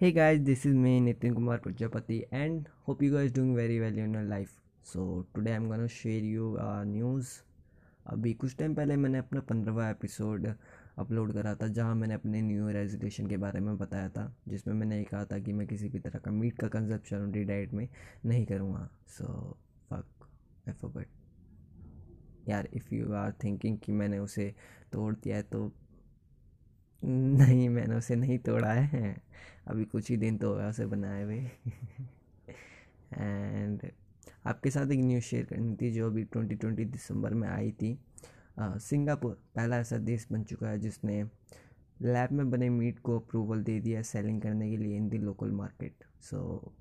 Hey guys, this is me Nitin Kumar Prajapati and hope you guys doing very well in your life. So today I'm gonna share you uh, news. अभी कुछ time पहले मैंने अपना पंद्रहवा episode upload करा था जहाँ मैंने अपने न्यू ईयर रेजोल्यूशन के बारे में बताया था जिसमें मैंने ये कहा था कि मैं किसी भी तरह का मीट का कंजप्शन अपनी डाइट में नहीं करूँगा सो फक आई फॉरगॉट यार इफ़ यू आर थिंकिंग कि मैंने उसे तोड़ दिया है तो नहीं, मैंने उसे नहीं तोड़ा है। अभी कुछ ही दिन तो हुआ उसे बनाए हुए। एंड आपके साथ एक न्यूज़ शेयर करनी थी जो अभी 2020 दिसंबर में आई थी। सिंगापुर, पहला ऐसा देश बन चुका है जिसने लैब में बने मीट को अप्रूवल दे दिया सेलिंग करने के लिए in the local market so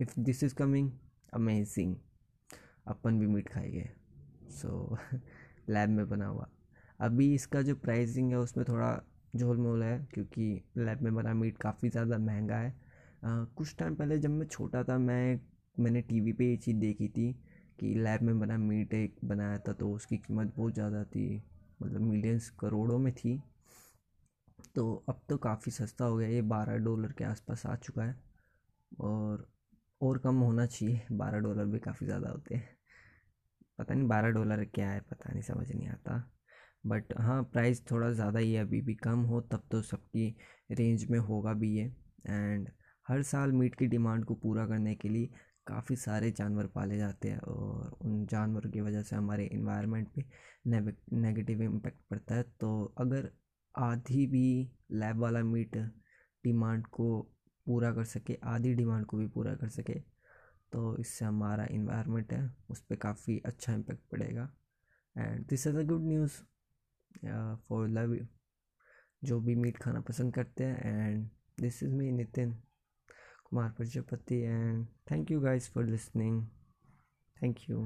if this is coming amazing अपन भी मीट खाएँगे। सो लैब में बना हुआ। अभी इसका जो प्राइसिंग है उसमें थोड़ा झोल मोल है क्योंकि लैब में बना मीट काफ़ी ज़्यादा महँगा है। आ, कुछ टाइम पहले जब मैं छोटा था मैं मैंने टीवी पे ये चीज़ देखी थी कि लैब में बना मीट एक बनाया था तो उसकी कीमत बहुत ज़्यादा थी मतलब मिलियंस करोड़ों में थी। तो अब तो काफ़ी सस्ता हो गया ये बारह डॉलर के आसपास आ चुका है और और कम होना चाहिए। बारह डॉलर भी काफ़ी ज़्यादा होते हैं। पता नहीं बारह डॉलर क्या है पता नहीं समझ नहीं आता। बट हाँ प्राइस थोड़ा ज़्यादा ही है, अभी भी कम हो, तब तो सबकी रेंज में होगा भी ये। एंड हर साल मीट की डिमांड को पूरा करने के लिए काफ़ी सारे जानवर पाले जाते हैं और उन जानवरों की वजह से हमारे इन्वायरमेंट पे नेगेटिव इम्पेक्ट पड़ता है। तो अगर आधी भी लैब वाला मीट डिमांड को पूरा कर सके, आधी डिमांड को भी पूरा कर सके तो इससे हमारा इन्वायरमेंट है, उस पर काफ़ी अच्छा इम्पेक्ट पड़ेगा। And this is a good news for love जो भी मीट खाना पसंद करते हैं and this is me Nitin Kumar Prajapati and thank you guys for listening thank you